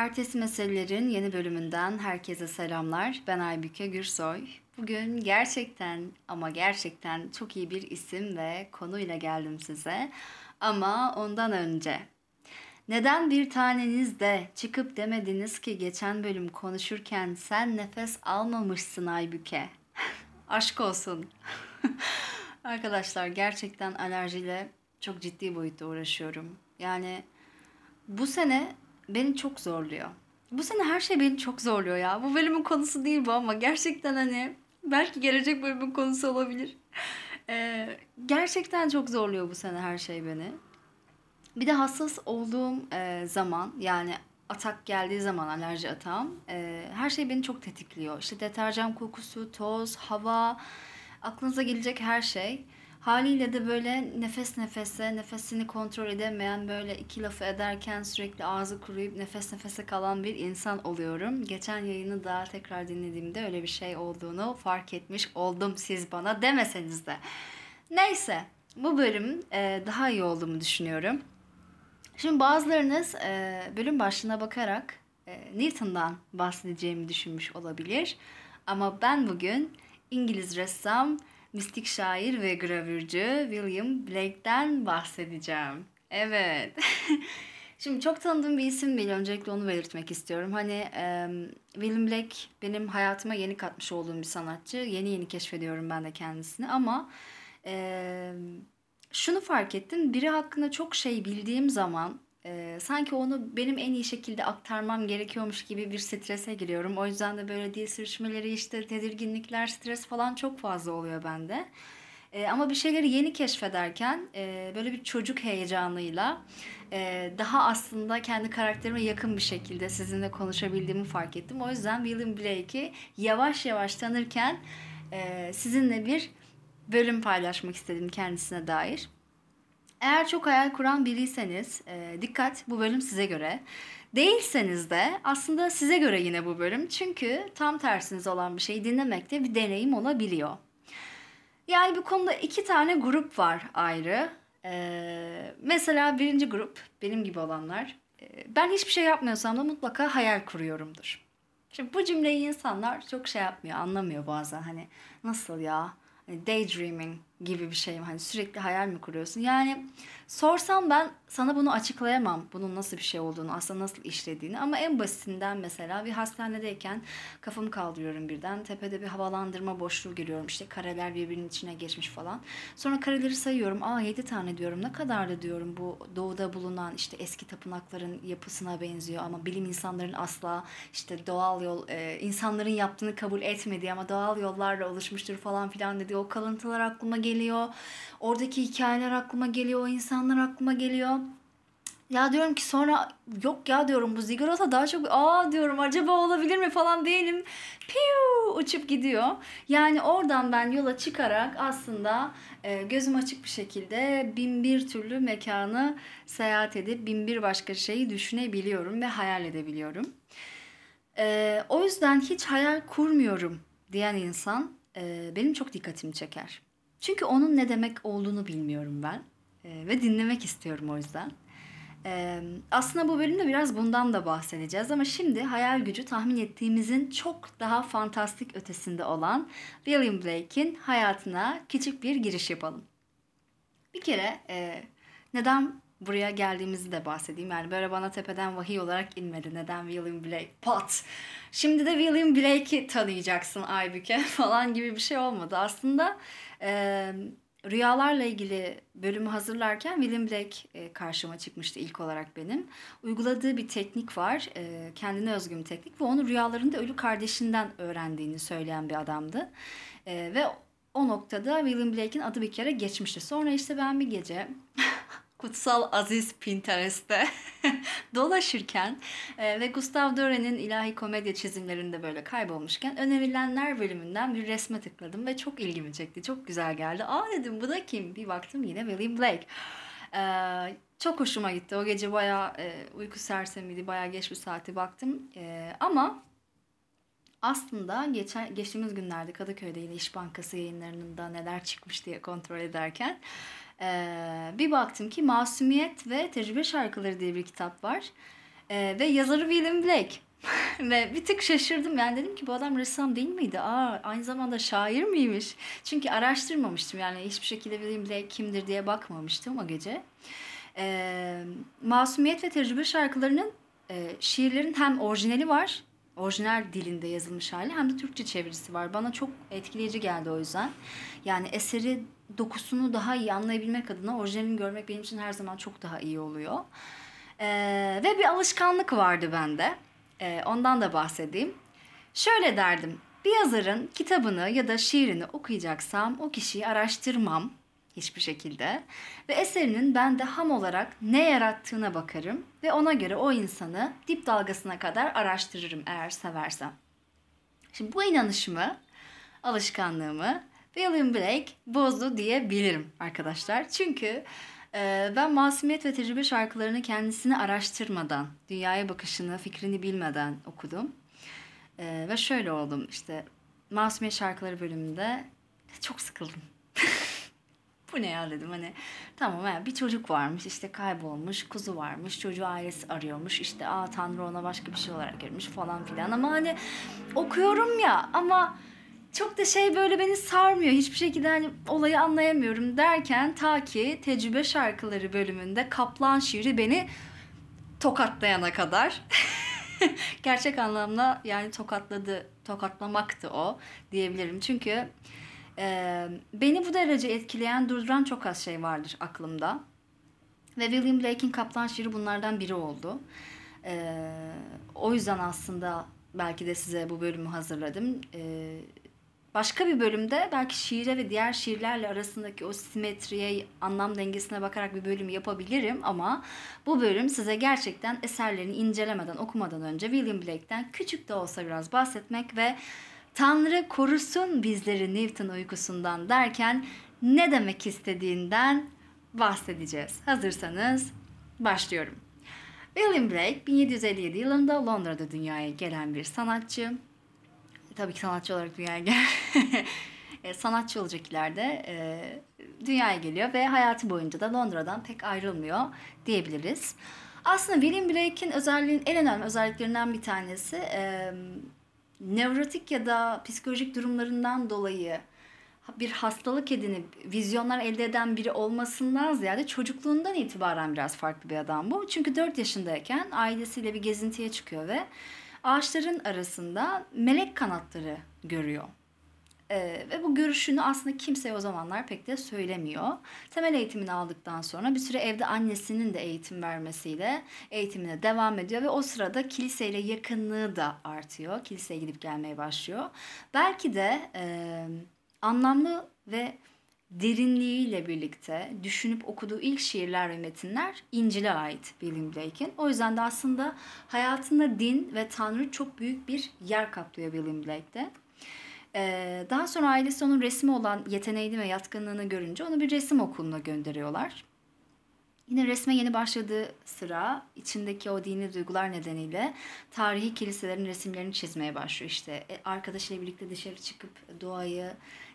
Ertesi Meselelerin yeni bölümünden herkese selamlar. Ben Aybüke Gürsoy. Bugün gerçekten ama gerçekten çok iyi bir isim ve konuyla geldim size. Ama ondan önce neden bir taneniz de çıkıp demediniz ki geçen bölüm konuşurken sen nefes almamışsın Aybüke? Aşk olsun. Arkadaşlar gerçekten alerjiyle çok ciddi boyutta uğraşıyorum. Yani bu sene beni çok zorluyor. Bu sene her şey beni çok zorluyor ya. Bu bölümün konusu değil bu ama gerçekten hani belki gelecek bölümün konusu olabilir. Ee, gerçekten çok zorluyor bu sene her şey beni. Bir de hassas olduğum e, zaman yani atak geldiği zaman alerji atağım e, her şey beni çok tetikliyor. İşte deterjan kokusu, toz, hava, aklınıza gelecek her şey. Haliyle de böyle nefes nefese, nefesini kontrol edemeyen böyle iki lafı ederken sürekli ağzı kuruyup nefes nefese kalan bir insan oluyorum. Geçen yayını da tekrar dinlediğimde öyle bir şey olduğunu fark etmiş oldum siz bana demeseniz de. Neyse bu bölüm e, daha iyi olduğumu düşünüyorum. Şimdi bazılarınız e, bölüm başlığına bakarak e, Newton'dan bahsedeceğimi düşünmüş olabilir. Ama ben bugün İngiliz ressam mistik şair ve gravürcü William Blake'den bahsedeceğim. Evet. Şimdi çok tanıdığım bir isim değil. Öncelikle onu belirtmek istiyorum. Hani e, William Blake benim hayatıma yeni katmış olduğum bir sanatçı. Yeni yeni keşfediyorum ben de kendisini. Ama e, şunu fark ettim. Biri hakkında çok şey bildiğim zaman e, sanki onu benim en iyi şekilde aktarmam gerekiyormuş gibi bir strese giriyorum. O yüzden de böyle dil sürüşmeleri işte tedirginlikler, stres falan çok fazla oluyor bende. E, ama bir şeyleri yeni keşfederken e, böyle bir çocuk heyecanıyla e, daha aslında kendi karakterime yakın bir şekilde sizinle konuşabildiğimi fark ettim. O yüzden William Blake'i yavaş yavaş tanırken e, sizinle bir bölüm paylaşmak istedim kendisine dair. Eğer çok hayal kuran biriyseniz e, dikkat bu bölüm size göre. Değilseniz de aslında size göre yine bu bölüm. Çünkü tam tersiniz olan bir şeyi dinlemekte bir deneyim olabiliyor. Yani bu konuda iki tane grup var ayrı. Ee, mesela birinci grup benim gibi olanlar. Ee, ben hiçbir şey yapmıyorsam da mutlaka hayal kuruyorumdur. Şimdi bu cümleyi insanlar çok şey yapmıyor, anlamıyor bazen. Hani nasıl ya? Hani daydreaming gibi bir şey mi? Hani sürekli hayal mi kuruyorsun? Yani sorsam ben sana bunu açıklayamam. Bunun nasıl bir şey olduğunu, aslında nasıl işlediğini. Ama en basitinden mesela bir hastanedeyken kafamı kaldırıyorum birden. Tepede bir havalandırma boşluğu görüyorum. İşte kareler birbirinin içine geçmiş falan. Sonra kareleri sayıyorum. Aa 7 tane diyorum. Ne kadar da diyorum bu doğuda bulunan işte eski tapınakların yapısına benziyor. Ama bilim insanların asla işte doğal yol, e, insanların yaptığını kabul etmediği ama doğal yollarla oluşmuştur falan filan dediği o kalıntılar aklıma geliyor geliyor. Oradaki hikayeler aklıma geliyor. O insanlar aklıma geliyor. Ya diyorum ki sonra yok ya diyorum bu Ziggurat'a daha çok aa diyorum acaba olabilir mi falan değilim. Piu uçup gidiyor. Yani oradan ben yola çıkarak aslında e, gözüm açık bir şekilde bin bir türlü mekanı seyahat edip bin bir başka şeyi düşünebiliyorum ve hayal edebiliyorum. E, o yüzden hiç hayal kurmuyorum diyen insan e, benim çok dikkatimi çeker. Çünkü onun ne demek olduğunu bilmiyorum ben. E, ve dinlemek istiyorum o yüzden. E, aslında bu bölümde biraz bundan da bahsedeceğiz ama şimdi hayal gücü tahmin ettiğimizin çok daha fantastik ötesinde olan William Blake'in hayatına küçük bir giriş yapalım. Bir kere e, neden buraya geldiğimizi de bahsedeyim. Yani böyle bana tepeden vahiy olarak inmedi. Neden William Blake? Pat! Şimdi de William Blake'i tanıyacaksın Aybüke falan gibi bir şey olmadı. Aslında e, rüyalarla ilgili bölümü hazırlarken William Blake e, karşıma çıkmıştı ilk olarak benim. Uyguladığı bir teknik var. E, kendine özgü bir teknik ve onu rüyalarında ölü kardeşinden öğrendiğini söyleyen bir adamdı. E, ve o noktada William Blake'in adı bir kere geçmişti. Sonra işte ben bir gece Kutsal Aziz Pinterest'te dolaşırken e, ve Gustav Dore'nin ilahi komedya çizimlerinde böyle kaybolmuşken önerilenler bölümünden bir resme tıkladım ve çok ilgimi çekti. Çok güzel geldi. Aa dedim bu da kim? Bir baktım yine William Blake. Ee, çok hoşuma gitti. O gece bayağı e, uyku sersemiydi. Bayağı geç bir saati baktım. E, ama aslında geçen geçtiğimiz günlerde Kadıköy'de yine İş Bankası yayınlarında neler çıkmış diye kontrol ederken ee, bir baktım ki Masumiyet ve Tecrübe Şarkıları diye bir kitap var. Ee, ve yazarı William Blake. ve bir tık şaşırdım. Yani dedim ki bu adam ressam değil miydi? Aa, aynı zamanda şair miymiş? Çünkü araştırmamıştım. Yani hiçbir şekilde William Blake kimdir diye bakmamıştım o gece. Ee, Masumiyet ve Tecrübe şarkılarının e, şiirlerin hem orijinali var orijinal dilinde yazılmış hali hem de Türkçe çevirisi var. Bana çok etkileyici geldi o yüzden. Yani eseri dokusunu daha iyi anlayabilmek adına orijinalini görmek benim için her zaman çok daha iyi oluyor. Ee, ve bir alışkanlık vardı bende. Ee, ondan da bahsedeyim. Şöyle derdim. Bir yazarın kitabını ya da şiirini okuyacaksam o kişiyi araştırmam hiçbir şekilde. Ve eserinin bende ham olarak ne yarattığına bakarım ve ona göre o insanı dip dalgasına kadar araştırırım eğer seversem. Şimdi bu inanışımı, alışkanlığımı William Blake bozdu diyebilirim arkadaşlar. Çünkü e, ben Masumiyet ve Tecrübe şarkılarını kendisini araştırmadan, dünyaya bakışını, fikrini bilmeden okudum. E, ve şöyle oldum işte Masumiyet şarkıları bölümünde çok sıkıldım. Bu ne ya dedim hani tamam yani bir çocuk varmış işte kaybolmuş kuzu varmış çocuğu ailesi arıyormuş işte aa tanrı ona başka bir şey olarak görmüş falan filan. Ama hani okuyorum ya ama çok da şey böyle beni sarmıyor. Hiçbir şekilde hani olayı anlayamıyorum derken ta ki tecrübe şarkıları bölümünde kaplan şiiri beni tokatlayana kadar gerçek anlamda yani tokatladı tokatlamaktı o diyebilirim. Çünkü beni bu derece etkileyen, durduran çok az şey vardır aklımda. Ve William Blake'in Kaplan şiiri bunlardan biri oldu. Ee, o yüzden aslında belki de size bu bölümü hazırladım. Ee, başka bir bölümde belki şiire ve diğer şiirlerle arasındaki o simetriye, anlam dengesine bakarak bir bölüm yapabilirim ama bu bölüm size gerçekten eserlerini incelemeden, okumadan önce William Blake'ten küçük de olsa biraz bahsetmek ve Tanrı korusun bizleri Newton uykusundan derken ne demek istediğinden bahsedeceğiz. Hazırsanız başlıyorum. William Blake 1757 yılında Londra'da dünyaya gelen bir sanatçı. Tabii ki sanatçı olarak dünyaya gel e, sanatçı olacak ileride e, dünyaya geliyor ve hayatı boyunca da Londra'dan pek ayrılmıyor diyebiliriz. Aslında William Blake'in özelliğin en önemli özelliklerinden bir tanesi e, nevrotik ya da psikolojik durumlarından dolayı bir hastalık edinip vizyonlar elde eden biri olmasından ziyade çocukluğundan itibaren biraz farklı bir adam bu. Çünkü 4 yaşındayken ailesiyle bir gezintiye çıkıyor ve ağaçların arasında melek kanatları görüyor. Ee, ve bu görüşünü aslında kimseye o zamanlar pek de söylemiyor. Temel eğitimini aldıktan sonra bir süre evde annesinin de eğitim vermesiyle eğitimine devam ediyor ve o sırada kiliseyle yakınlığı da artıyor. Kiliseye gidip gelmeye başlıyor. Belki de e, anlamlı ve derinliğiyle birlikte düşünüp okuduğu ilk şiirler ve metinler İncil'e ait William Blake'in. O yüzden de aslında hayatında din ve Tanrı çok büyük bir yer kaplıyor William Blake'de. Daha sonra ailesi onun resmi olan yeteneğini ve yatkınlığını görünce onu bir resim okuluna gönderiyorlar. Yine resme yeni başladığı sıra içindeki o dini duygular nedeniyle tarihi kiliselerin resimlerini çizmeye başlıyor. İşte e, arkadaşıyla birlikte dışarı çıkıp doğayı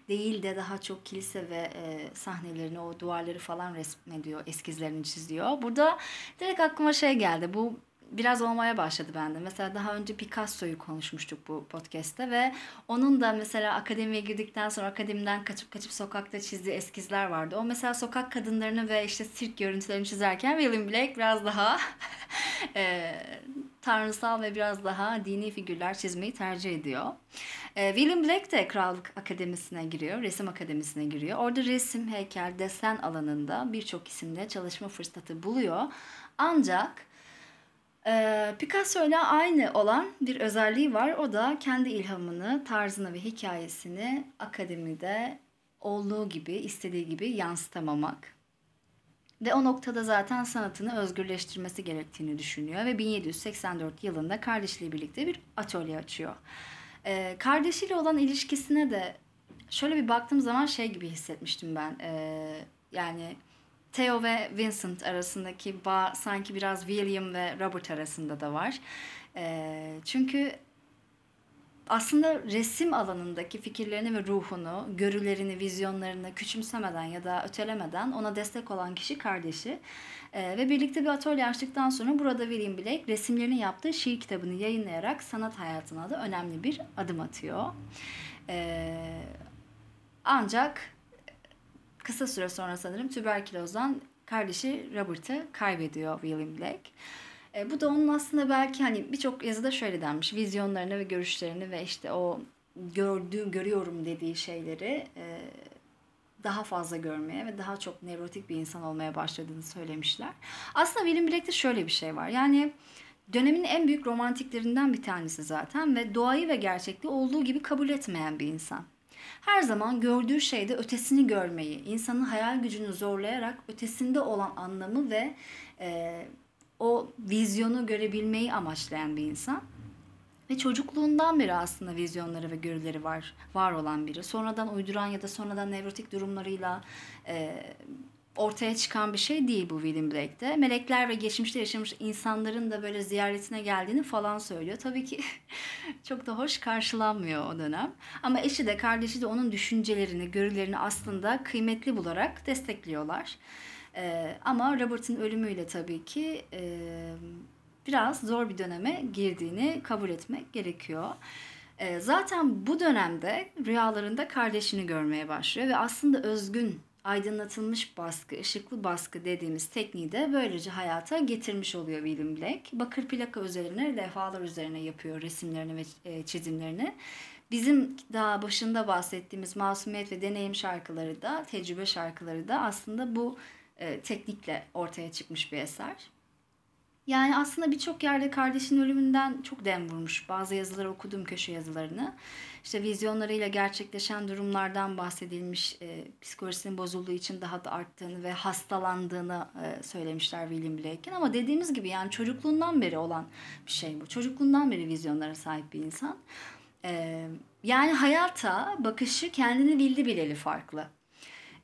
değil de daha çok kilise ve e, sahnelerini, o duvarları falan resmediyor, eskizlerini çiziyor. Burada direkt aklıma şey geldi. Bu biraz olmaya başladı bende. Mesela daha önce Picasso'yu konuşmuştuk bu podcast'te ve onun da mesela akademiye girdikten sonra akademiden kaçıp kaçıp sokakta çizdiği eskizler vardı. O mesela sokak kadınlarını ve işte sirk görüntülerini çizerken William Blake biraz daha e, tanrısal ve biraz daha dini figürler çizmeyi tercih ediyor. E, William Blake de Krallık Akademisi'ne giriyor, resim akademisine giriyor. Orada resim, heykel, desen alanında birçok isimle çalışma fırsatı buluyor. Ancak Picasso ile aynı olan bir özelliği var. O da kendi ilhamını, tarzını ve hikayesini akademide olduğu gibi, istediği gibi yansıtamamak. Ve o noktada zaten sanatını özgürleştirmesi gerektiğini düşünüyor ve 1784 yılında kardeşiyle birlikte bir atölye açıyor. Ee, kardeşiyle olan ilişkisine de şöyle bir baktığım zaman şey gibi hissetmiştim ben. Ee, yani Theo ve Vincent arasındaki bağ sanki biraz William ve Robert arasında da var. E, çünkü aslında resim alanındaki fikirlerini ve ruhunu, görülerini, vizyonlarını küçümsemeden ya da ötelemeden ona destek olan kişi kardeşi. Ee, ve birlikte bir atölye açtıktan sonra burada William Blake resimlerini yaptığı şiir kitabını yayınlayarak sanat hayatına da önemli bir adım atıyor. Ee, ancak kısa süre sonra sanırım tüberkülozdan kardeşi Robert'ı kaybediyor William Blake. E, bu da onun aslında belki hani birçok yazıda şöyle denmiş. Vizyonlarını ve görüşlerini ve işte o gördüğüm, görüyorum dediği şeyleri e, daha fazla görmeye ve daha çok nevrotik bir insan olmaya başladığını söylemişler. Aslında William Blake'te şöyle bir şey var. Yani dönemin en büyük romantiklerinden bir tanesi zaten ve doğayı ve gerçekliği olduğu gibi kabul etmeyen bir insan. Her zaman gördüğü şeyde ötesini görmeyi, insanın hayal gücünü zorlayarak ötesinde olan anlamı ve e, o vizyonu görebilmeyi amaçlayan bir insan. Ve çocukluğundan beri aslında vizyonları ve görüleri var var olan biri. Sonradan uyduran ya da sonradan nevrotik durumlarıyla e, ortaya çıkan bir şey değil bu William Blake'de. Melekler ve geçmişte yaşamış insanların da böyle ziyaretine geldiğini falan söylüyor. Tabii ki çok da hoş karşılanmıyor o dönem. Ama eşi de kardeşi de onun düşüncelerini, görülerini aslında kıymetli bularak destekliyorlar. Ee, ama Robert'ın ölümüyle tabii ki e, biraz zor bir döneme girdiğini kabul etmek gerekiyor. E, zaten bu dönemde rüyalarında kardeşini görmeye başlıyor ve aslında özgün aydınlatılmış baskı, ışıklı baskı dediğimiz tekniği de böylece hayata getirmiş oluyor William Blake. Bakır plaka üzerine, levhalar üzerine yapıyor resimlerini ve e, çizimlerini. Bizim daha başında bahsettiğimiz masumiyet ve deneyim şarkıları da, tecrübe şarkıları da aslında bu e, teknikle ortaya çıkmış bir eser. Yani aslında birçok yerde kardeşinin ölümünden çok dem vurmuş. Bazı yazıları okudum köşe yazılarını. İşte vizyonlarıyla gerçekleşen durumlardan bahsedilmiş. E, psikolojisinin bozulduğu için daha da arttığını ve hastalandığını e, söylemişler William Blake'in. Ama dediğimiz gibi yani çocukluğundan beri olan bir şey bu. Çocukluğundan beri vizyonlara sahip bir insan. E, yani hayata bakışı kendini bildi bileli farklı.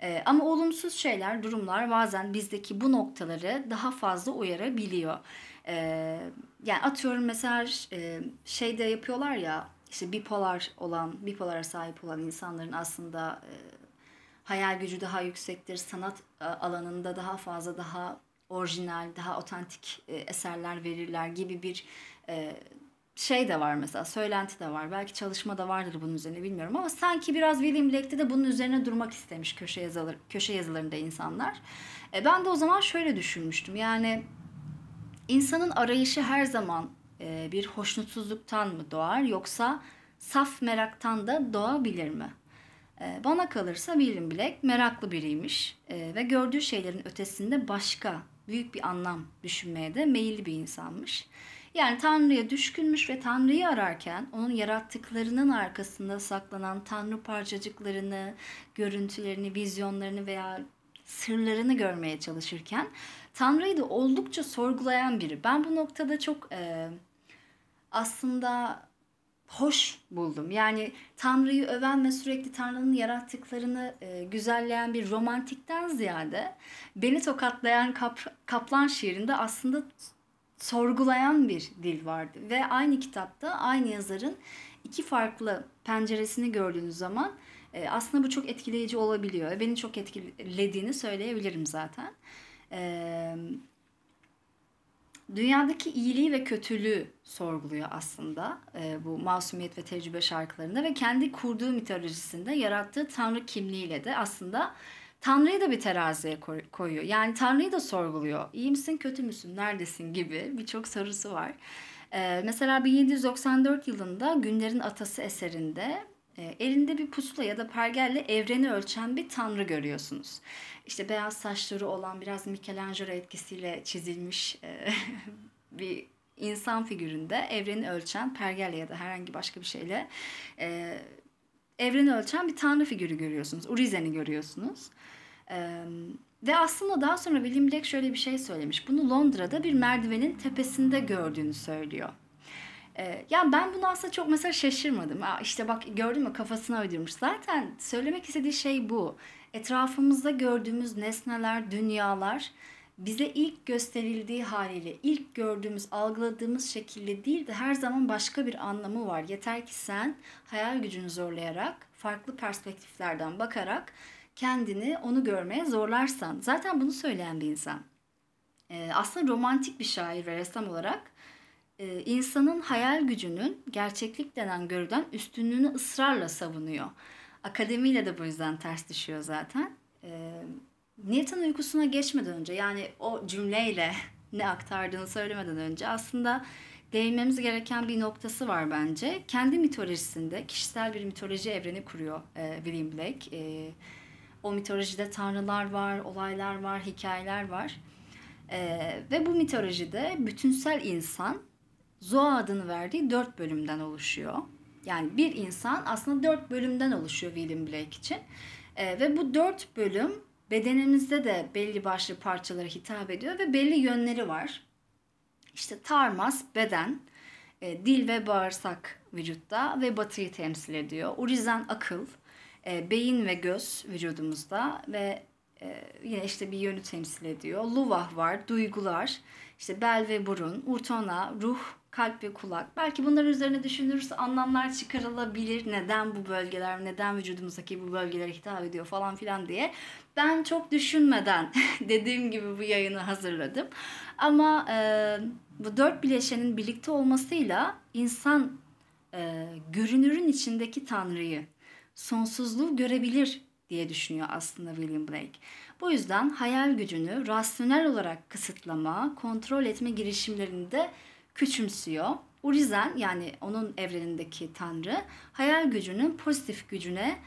Ee, ama olumsuz şeyler, durumlar bazen bizdeki bu noktaları daha fazla uyarabiliyor. Ee, yani atıyorum mesela e, şeyde yapıyorlar ya işte bipolar olan, bipolara sahip olan insanların aslında e, hayal gücü daha yüksektir. Sanat e, alanında daha fazla, daha orijinal, daha otantik e, eserler verirler gibi bir e, şey de var mesela söylenti de var. Belki çalışma da vardır bunun üzerine bilmiyorum ama sanki biraz William Blake'de de bunun üzerine durmak istemiş köşe yazıları, köşe yazılarında insanlar. E, ben de o zaman şöyle düşünmüştüm. Yani insanın arayışı her zaman e, bir hoşnutsuzluktan mı doğar yoksa saf meraktan da doğabilir mi? E, bana kalırsa William Blake meraklı biriymiş e, ve gördüğü şeylerin ötesinde başka büyük bir anlam düşünmeye de meyilli bir insanmış. Yani Tanrı'ya düşkünmüş ve Tanrı'yı ararken onun yarattıklarının arkasında saklanan Tanrı parçacıklarını, görüntülerini, vizyonlarını veya sırlarını görmeye çalışırken Tanrı'yı da oldukça sorgulayan biri. Ben bu noktada çok e, aslında hoş buldum. Yani Tanrı'yı öven ve sürekli Tanrı'nın yarattıklarını e, güzelleyen bir romantikten ziyade beni tokatlayan kap, Kaplan şiirinde aslında sorgulayan bir dil vardı. Ve aynı kitapta aynı yazarın iki farklı penceresini gördüğünüz zaman e, aslında bu çok etkileyici olabiliyor. Beni çok etkilediğini söyleyebilirim zaten. E, dünyadaki iyiliği ve kötülüğü sorguluyor aslında e, bu masumiyet ve tecrübe şarkılarında ve kendi kurduğu mitolojisinde yarattığı tanrı kimliğiyle de aslında Tanrı'yı da bir teraziye koyuyor. Yani Tanrı'yı da sorguluyor. İyi misin, kötü müsün, neredesin gibi birçok sorusu var. Ee, mesela 1794 yılında Günlerin Atası eserinde e, elinde bir pusula ya da pergelle evreni ölçen bir tanrı görüyorsunuz. İşte beyaz saçları olan biraz Michelangelo etkisiyle çizilmiş e, bir insan figüründe evreni ölçen pergelle ya da herhangi başka bir şeyle e, evreni ölçen bir tanrı figürü görüyorsunuz. Urizen'i görüyorsunuz. Ee, ve aslında daha sonra William Blake şöyle bir şey söylemiş. Bunu Londra'da bir merdivenin tepesinde gördüğünü söylüyor. Ee, yani ben bunu aslında çok mesela şaşırmadım. Aa, işte bak gördün mü kafasına uydurmuş. Zaten söylemek istediği şey bu. Etrafımızda gördüğümüz nesneler, dünyalar bize ilk gösterildiği haliyle, ilk gördüğümüz, algıladığımız şekilde değil de her zaman başka bir anlamı var. Yeter ki sen hayal gücünü zorlayarak, farklı perspektiflerden bakarak kendini onu görmeye zorlarsan. Zaten bunu söyleyen bir insan. Ee, aslında romantik bir şair ve ressam olarak e, insanın hayal gücünün gerçeklik denen görüden üstünlüğünü ısrarla savunuyor. Akademiyle de bu yüzden ters düşüyor zaten. Ee, Newton uykusuna geçmeden önce yani o cümleyle ne aktardığını söylemeden önce aslında değinmemiz gereken bir noktası var bence. Kendi mitolojisinde kişisel bir mitoloji evreni kuruyor e, William Blake. E, o mitolojide tanrılar var, olaylar var, hikayeler var. E, ve bu mitolojide bütünsel insan Zoa adını verdiği dört bölümden oluşuyor. Yani bir insan aslında dört bölümden oluşuyor William Blake için. E, ve bu dört bölüm bedenimizde de belli başlı parçalara hitap ediyor ve belli yönleri var. İşte tarmas, beden, e, dil ve bağırsak vücutta ve batıyı temsil ediyor. Urizen akıl, e, beyin ve göz vücudumuzda ve e, yine işte bir yönü temsil ediyor. Luvah var, duygular, işte bel ve burun, urtona, ruh, kalp ve kulak. Belki bunların üzerine düşünürse anlamlar çıkarılabilir. Neden bu bölgeler, neden vücudumuzdaki bu bölgelere hitap ediyor falan filan diye. Ben çok düşünmeden dediğim gibi bu yayını hazırladım. Ama e, bu dört bileşenin birlikte olmasıyla insan e, görünürün içindeki Tanrı'yı, sonsuzluğu görebilir diye düşünüyor aslında William Blake. Bu yüzden hayal gücünü rasyonel olarak kısıtlama, kontrol etme girişimlerini de küçümsüyor. Urizen yani onun evrenindeki tanrı hayal gücünün pozitif gücüne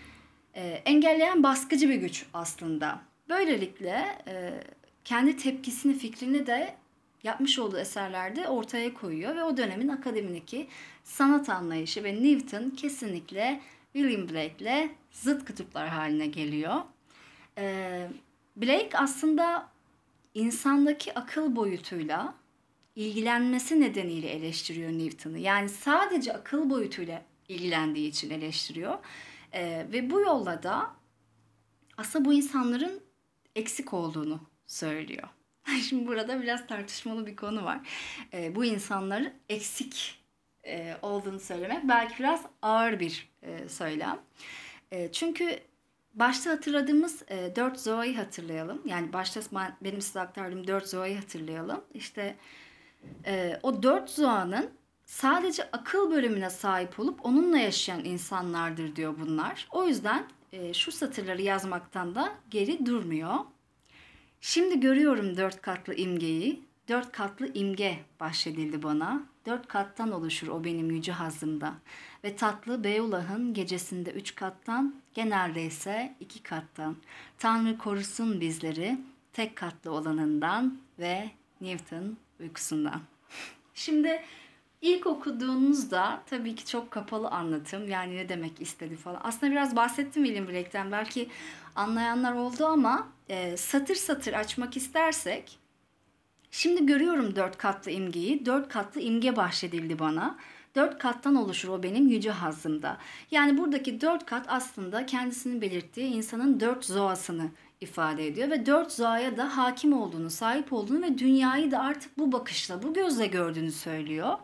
e, engelleyen baskıcı bir güç aslında. Böylelikle e, kendi tepkisini, fikrini de yapmış olduğu eserlerde ortaya koyuyor ve o dönemin akademideki sanat anlayışı ve Newton kesinlikle William Blake'le zıt kutuplar haline geliyor. E, Blake aslında insandaki akıl boyutuyla ilgilenmesi nedeniyle eleştiriyor Newton'u. Yani sadece akıl boyutuyla ilgilendiği için eleştiriyor. Ee, ve bu yolla da aslında bu insanların eksik olduğunu söylüyor. Şimdi burada biraz tartışmalı bir konu var. Ee, bu insanların eksik e, olduğunu söylemek belki biraz ağır bir e, söylem. E, çünkü başta hatırladığımız e, dört zoayı hatırlayalım. Yani başta benim size aktardığım dört zoayı hatırlayalım. İşte e, o dört zoanın sadece akıl bölümüne sahip olup onunla yaşayan insanlardır diyor bunlar. O yüzden e, şu satırları yazmaktan da geri durmuyor. Şimdi görüyorum dört katlı imgeyi. Dört katlı imge bahşedildi bana. Dört kattan oluşur o benim yüce hazımda. Ve tatlı Beulah'ın gecesinde üç kattan, genelde ise iki kattan. Tanrı korusun bizleri tek katlı olanından ve Newton uykusundan. Şimdi ilk okuduğunuzda tabii ki çok kapalı anlatım. Yani ne demek istedi falan. Aslında biraz bahsettim William Blake'ten. Belki anlayanlar oldu ama e, satır satır açmak istersek Şimdi görüyorum dört katlı imgeyi. Dört katlı imge bahşedildi bana. Dört kattan oluşur o benim yüce hazımda. Yani buradaki dört kat aslında kendisini belirttiği insanın dört zoasını ifade ediyor ve dört zoaya da hakim olduğunu, sahip olduğunu ve dünyayı da artık bu bakışla, bu gözle gördüğünü söylüyor.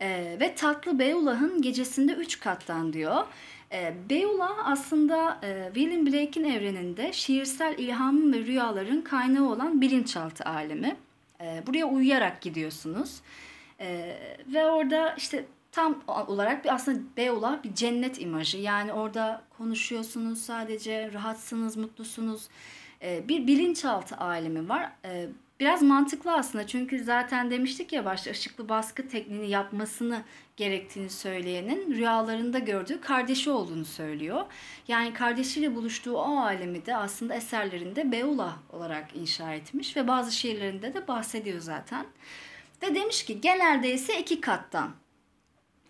Ee, ve tatlı Beullah'ın gecesinde üç kattan diyor. Ee, Beulah aslında e, William Blake'in evreninde şiirsel ilhamın ve rüyaların kaynağı olan bilinçaltı alemi. Ee, buraya uyuyarak gidiyorsunuz. Ee, ve orada işte tam olarak bir aslında Beulah bir cennet imajı. Yani orada konuşuyorsunuz sadece, rahatsınız, mutlusunuz. Ee, bir bilinçaltı alemi var. Biraz mantıklı aslında çünkü zaten demiştik ya başta ışıklı baskı tekniğini yapmasını gerektiğini söyleyenin rüyalarında gördüğü kardeşi olduğunu söylüyor. Yani kardeşiyle buluştuğu o alemi de aslında eserlerinde Beulah olarak inşa etmiş ve bazı şiirlerinde de bahsediyor zaten. Ve demiş ki genelde ise iki kattan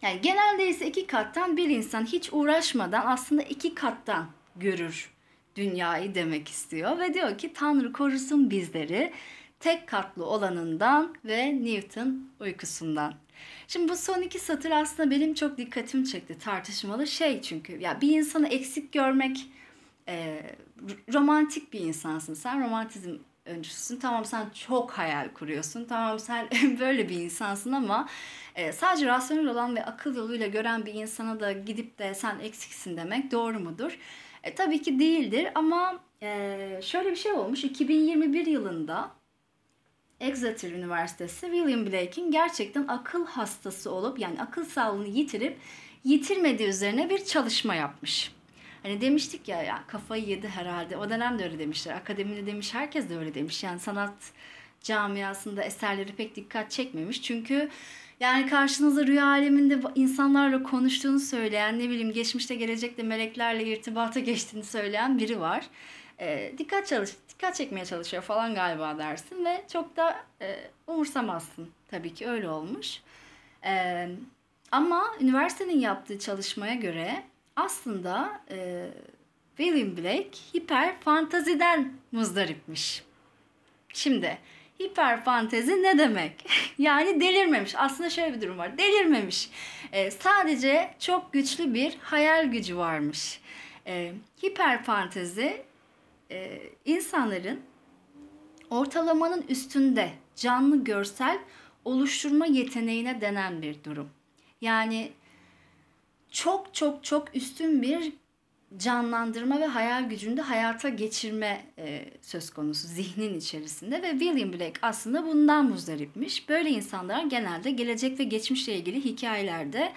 yani genelde ise iki kattan bir insan hiç uğraşmadan aslında iki kattan görür dünyayı demek istiyor. Ve diyor ki Tanrı korusun bizleri tek katlı olanından ve Newton uykusundan. Şimdi bu son iki satır aslında benim çok dikkatimi çekti tartışmalı şey çünkü ya bir insanı eksik görmek e, romantik bir insansın sen romantizm öncüsün. Tamam sen çok hayal kuruyorsun. Tamam sen böyle bir insansın ama e, sadece rasyonel olan ve akıl yoluyla gören bir insana da gidip de sen eksiksin demek doğru mudur? E, tabii ki değildir ama e, şöyle bir şey olmuş. 2021 yılında Exeter Üniversitesi William Blake'in gerçekten akıl hastası olup yani akıl sağlığını yitirip yitirmediği üzerine bir çalışma yapmış. Hani demiştik ya, ya kafayı yedi herhalde. O dönem de öyle demişler. Akademide demiş herkes de öyle demiş. Yani sanat camiasında eserleri pek dikkat çekmemiş. Çünkü yani karşınıza rüya aleminde insanlarla konuştuğunu söyleyen, ne bileyim geçmişte gelecekte meleklerle irtibata geçtiğini söyleyen biri var. E, dikkat çalış, dikkat çekmeye çalışıyor falan galiba dersin ve çok da e, umursamazsın. Tabii ki öyle olmuş. E, ama üniversitenin yaptığı çalışmaya göre aslında e, William Blake hiper fantaziden muzdaripmiş. Şimdi hiper fantezi ne demek? yani delirmemiş. Aslında şöyle bir durum var. Delirmemiş. E, sadece çok güçlü bir hayal gücü varmış. E, hiper fantezi e, insanların ortalamanın üstünde canlı görsel oluşturma yeteneğine denen bir durum. Yani çok çok çok üstün bir canlandırma ve hayal gücünde hayata geçirme e, söz konusu zihnin içerisinde ve William Blake aslında bundan muzdaripmiş. Böyle insanlar genelde gelecek ve geçmişle ilgili hikayelerde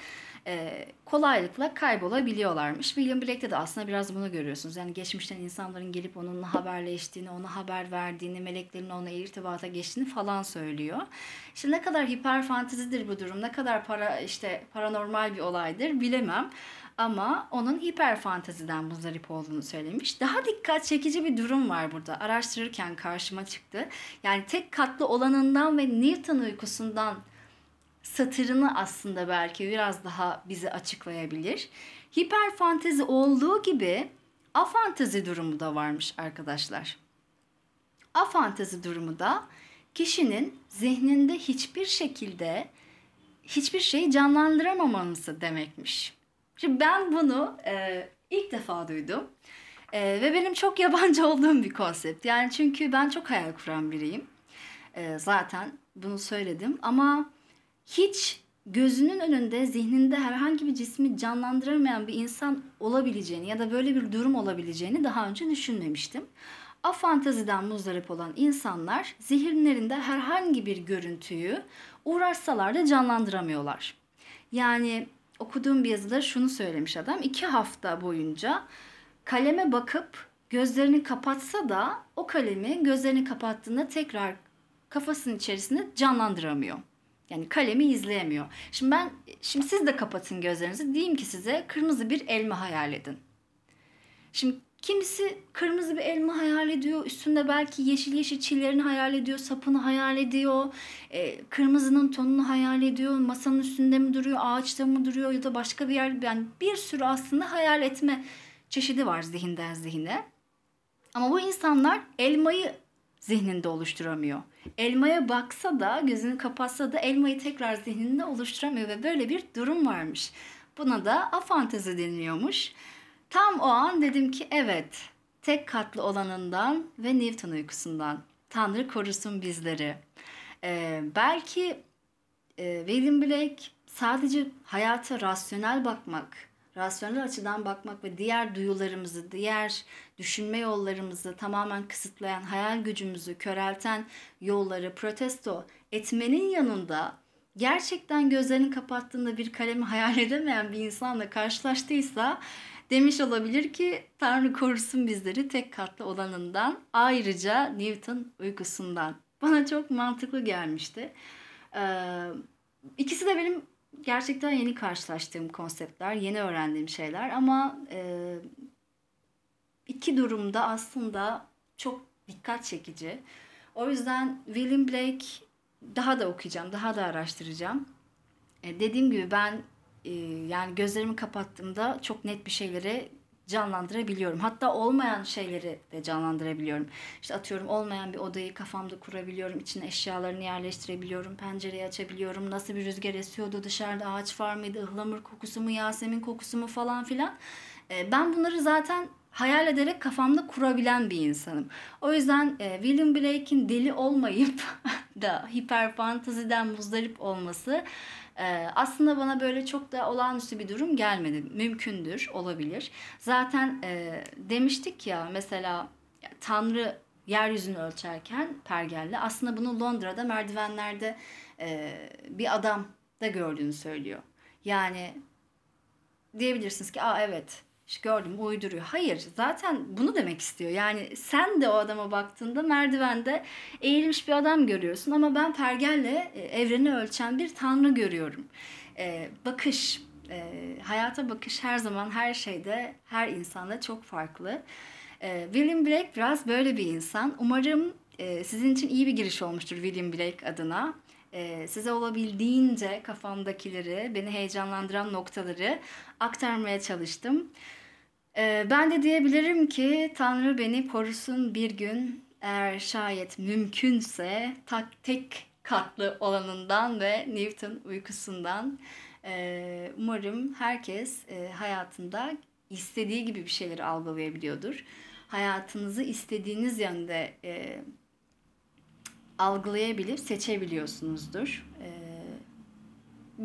e, kolaylıkla kaybolabiliyorlarmış. William Blake'te de aslında biraz bunu görüyorsunuz. Yani geçmişten insanların gelip onunla haberleştiğini, ona haber verdiğini, meleklerin ona irtibata geçtiğini falan söylüyor. İşte ne kadar hiper fantezidir bu durum, ne kadar para işte paranormal bir olaydır bilemem. Ama onun hiper fanteziden muzdarip olduğunu söylemiş. Daha dikkat çekici bir durum var burada. Araştırırken karşıma çıktı. Yani tek katlı olanından ve Newton uykusundan satırını aslında belki biraz daha bizi açıklayabilir. Hiper fantezi olduğu gibi afantezi durumu da varmış arkadaşlar. Afantezi durumu da kişinin zihninde hiçbir şekilde hiçbir şeyi canlandıramaması demekmiş. Şimdi ben bunu e, ilk defa duydum. E, ve benim çok yabancı olduğum bir konsept. Yani çünkü ben çok hayal kuran biriyim. E, zaten bunu söyledim ama hiç gözünün önünde, zihninde herhangi bir cismi canlandıramayan bir insan olabileceğini ya da böyle bir durum olabileceğini daha önce düşünmemiştim. Afantaziden muzdarip olan insanlar zihinlerinde herhangi bir görüntüyü uğraşsalar da canlandıramıyorlar. Yani okuduğum bir yazıda şunu söylemiş adam. iki hafta boyunca kaleme bakıp gözlerini kapatsa da o kalemi gözlerini kapattığında tekrar kafasının içerisinde canlandıramıyor. Yani kalemi izleyemiyor. Şimdi ben şimdi siz de kapatın gözlerinizi. Diyeyim ki size kırmızı bir elma hayal edin. Şimdi kimisi kırmızı bir elma hayal ediyor. Üstünde belki yeşil yeşil çillerini hayal ediyor. Sapını hayal ediyor. E, kırmızının tonunu hayal ediyor. Masanın üstünde mi duruyor? Ağaçta mı duruyor? Ya da başka bir yer. Yani bir sürü aslında hayal etme çeşidi var zihinden zihine. Ama bu insanlar elmayı zihninde oluşturamıyor. Elmaya baksa da, gözünü kapatsa da elmayı tekrar zihninde oluşturamıyor ve böyle bir durum varmış. Buna da afantezi deniliyormuş. Tam o an dedim ki evet, tek katlı olanından ve Newton uykusundan. Tanrı korusun bizleri. Ee, belki e, William Blake sadece hayata rasyonel bakmak, rasyonel açıdan bakmak ve diğer duyularımızı, diğer düşünme yollarımızı tamamen kısıtlayan, hayal gücümüzü körelten yolları protesto etmenin yanında gerçekten gözlerini kapattığında bir kalemi hayal edemeyen bir insanla karşılaştıysa demiş olabilir ki Tanrı korusun bizleri tek katlı olanından ayrıca Newton uykusundan. Bana çok mantıklı gelmişti. Ee, ikisi de benim gerçekten yeni karşılaştığım konseptler, yeni öğrendiğim şeyler ama e, iki durumda aslında çok dikkat çekici. O yüzden William Blake daha da okuyacağım, daha da araştıracağım. E, dediğim gibi ben e, yani gözlerimi kapattığımda çok net bir şeyleri canlandırabiliyorum. Hatta olmayan şeyleri de canlandırabiliyorum. İşte atıyorum olmayan bir odayı kafamda kurabiliyorum. İçine eşyalarını yerleştirebiliyorum. Pencereyi açabiliyorum. Nasıl bir rüzgar esiyordu dışarıda ağaç var mıydı? ıhlamur kokusu mu, yasemin kokusu mu falan filan. Ee, ben bunları zaten hayal ederek kafamda kurabilen bir insanım. O yüzden e, William Blake'in deli olmayıp da hiper fantaziden muzdarip olması e, aslında bana böyle çok da olağanüstü bir durum gelmedi. Mümkündür, olabilir. Zaten e, demiştik ya mesela Tanrı yeryüzünü ölçerken pergelle aslında bunu Londra'da merdivenlerde e, bir adam da gördüğünü söylüyor. Yani diyebilirsiniz ki aa evet gördüm uyduruyor. Hayır zaten bunu demek istiyor. Yani sen de o adama baktığında merdivende eğilmiş bir adam görüyorsun ama ben pergelle e, evreni ölçen bir tanrı görüyorum. E, bakış, e, hayata bakış her zaman her şeyde, her insanda çok farklı. E, William Blake biraz böyle bir insan. Umarım e, sizin için iyi bir giriş olmuştur William Blake adına. E, size olabildiğince kafamdakileri, beni heyecanlandıran noktaları aktarmaya çalıştım. E, ben de diyebilirim ki Tanrı beni korusun bir gün eğer şayet mümkünse tak, tek katlı olanından ve Newton uykusundan. E, umarım herkes e, hayatında istediği gibi bir şeyleri algılayabiliyordur. Hayatınızı istediğiniz yönde e, algılayabilip seçebiliyorsunuzdur. Ee,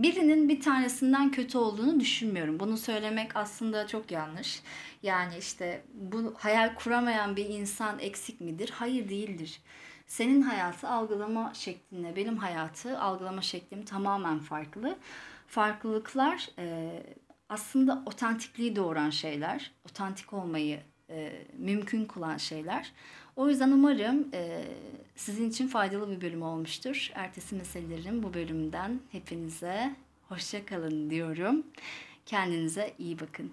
birinin bir tanesinden kötü olduğunu düşünmüyorum. Bunu söylemek aslında çok yanlış. Yani işte bu hayal kuramayan bir insan eksik midir? Hayır değildir. Senin hayatı algılama şeklinle benim hayatı algılama şeklim tamamen farklı. Farklılıklar e, aslında otantikliği doğuran şeyler, otantik olmayı e, mümkün kılan şeyler. O yüzden umarım e, sizin için faydalı bir bölüm olmuştur. Ertesi meselelerin bu bölümden hepinize hoşça kalın diyorum. Kendinize iyi bakın.